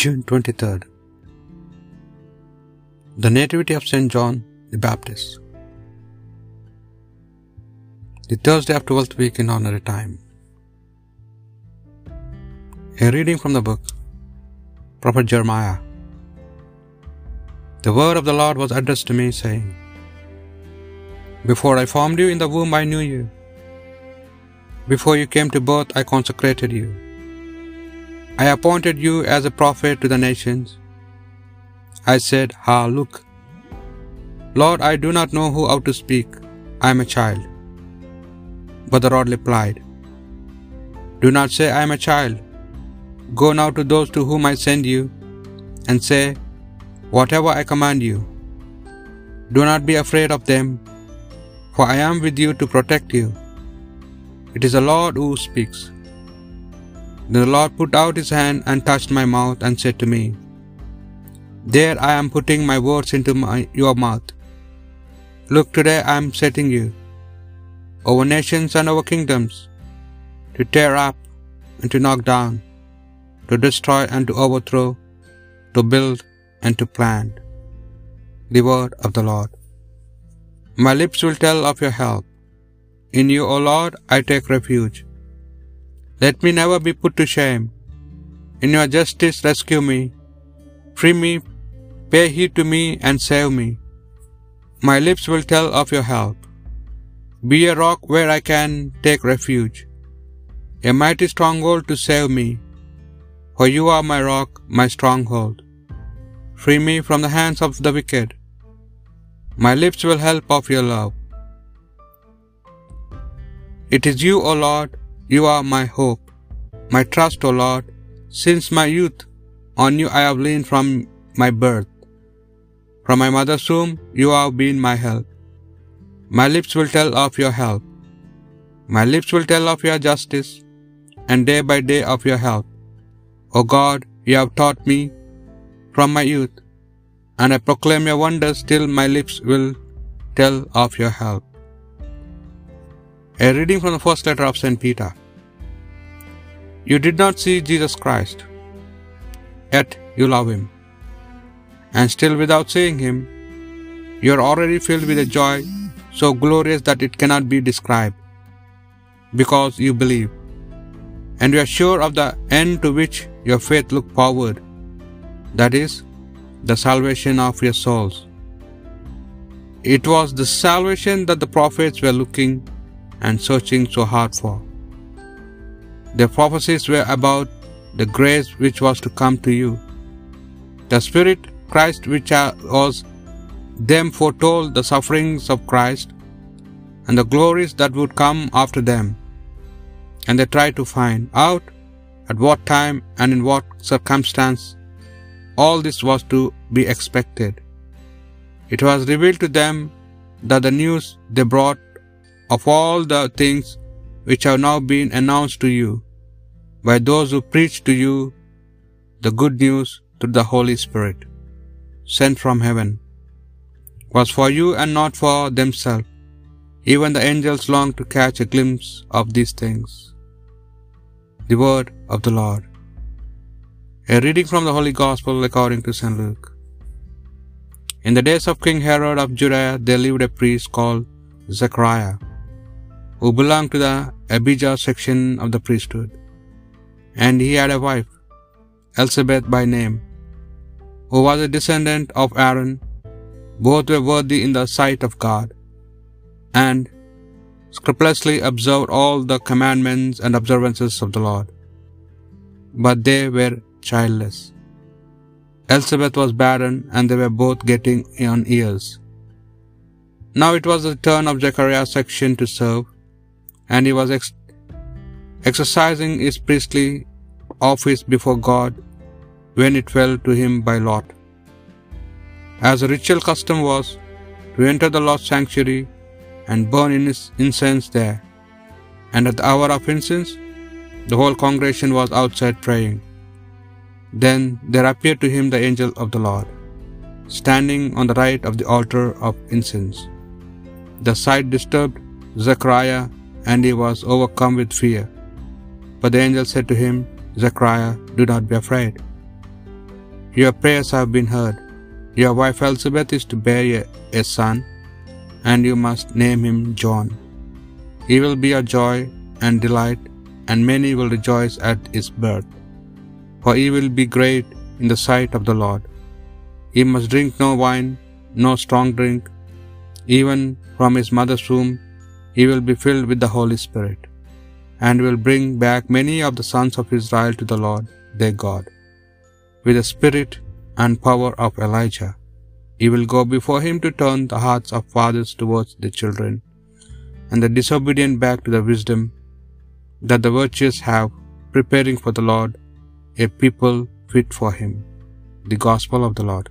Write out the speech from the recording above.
June 23rd. The Nativity of St. John the Baptist. The Thursday of 12th week in ordinary time. A reading from the book, Prophet Jeremiah. The word of the Lord was addressed to me, saying, Before I formed you in the womb, I knew you. Before you came to birth, I consecrated you. I appointed you as a prophet to the nations. I said, Ah, look. Lord, I do not know who how to speak. I am a child. But the Lord replied, Do not say, I am a child. Go now to those to whom I send you, and say, Whatever I command you. Do not be afraid of them, for I am with you to protect you. It is the Lord who speaks. Then the Lord put out his hand and touched my mouth and said to me, There I am putting my words into my, your mouth. Look, today I am setting you over nations and over kingdoms, to tear up and to knock down, to destroy and to overthrow, to build and to plant. The word of the Lord. My lips will tell of your help. In you, O Lord, I take refuge. Let me never be put to shame. In your justice, rescue me. Free me, pay heed to me, and save me. My lips will tell of your help. Be a rock where I can take refuge, a mighty stronghold to save me. For you are my rock, my stronghold. Free me from the hands of the wicked. My lips will help of your love. It is you, O Lord, you are my hope, my trust, O Lord. Since my youth, on you I have leaned from my birth. From my mother's womb, you have been my help. My lips will tell of your help. My lips will tell of your justice, and day by day of your help. O God, you have taught me from my youth, and I proclaim your wonders till my lips will tell of your help. A reading from the first letter of St. Peter. You did not see Jesus Christ, yet you love him. And still, without seeing him, you are already filled with a joy so glorious that it cannot be described, because you believe. And you are sure of the end to which your faith looked forward, that is, the salvation of your souls. It was the salvation that the prophets were looking and searching so hard for. Their prophecies were about the grace which was to come to you. The Spirit, Christ, which was them foretold the sufferings of Christ and the glories that would come after them. And they tried to find out at what time and in what circumstance all this was to be expected. It was revealed to them that the news they brought of all the things which have now been announced to you by those who preach to you the good news through the Holy Spirit, sent from heaven, was for you and not for themselves. Even the angels long to catch a glimpse of these things. The word of the Lord. A reading from the Holy Gospel according to St. Luke. In the days of King Herod of Judea, there lived a priest called Zechariah, who belonged to the Abijah section of the priesthood. And he had a wife, Elizabeth by name, who was a descendant of Aaron. Both were worthy in the sight of God, and scrupulously observed all the commandments and observances of the Lord. But they were childless. Elizabeth was barren, and they were both getting on years. Now it was the turn of Zechariah's section to serve, and he was ex- exercising his priestly office before God when it fell to him by lot. As a ritual custom was to enter the Lord's sanctuary and burn incense there, and at the hour of incense, the whole congregation was outside praying. Then there appeared to him the angel of the Lord, standing on the right of the altar of incense. The sight disturbed Zechariah, and he was overcome with fear. But the angel said to him, Zechariah, do not be afraid. Your prayers have been heard. Your wife Elizabeth is to bear a, a son, and you must name him John. He will be a joy and delight, and many will rejoice at his birth. For he will be great in the sight of the Lord. He must drink no wine, no strong drink. Even from his mother's womb he will be filled with the Holy Spirit, and will bring back many of the sons of Israel to the Lord their God. With the spirit and power of Elijah, he will go before him to turn the hearts of fathers towards the children, and the disobedient back to the wisdom that the virtuous have, preparing for the Lord a people fit for him. The Gospel of the Lord.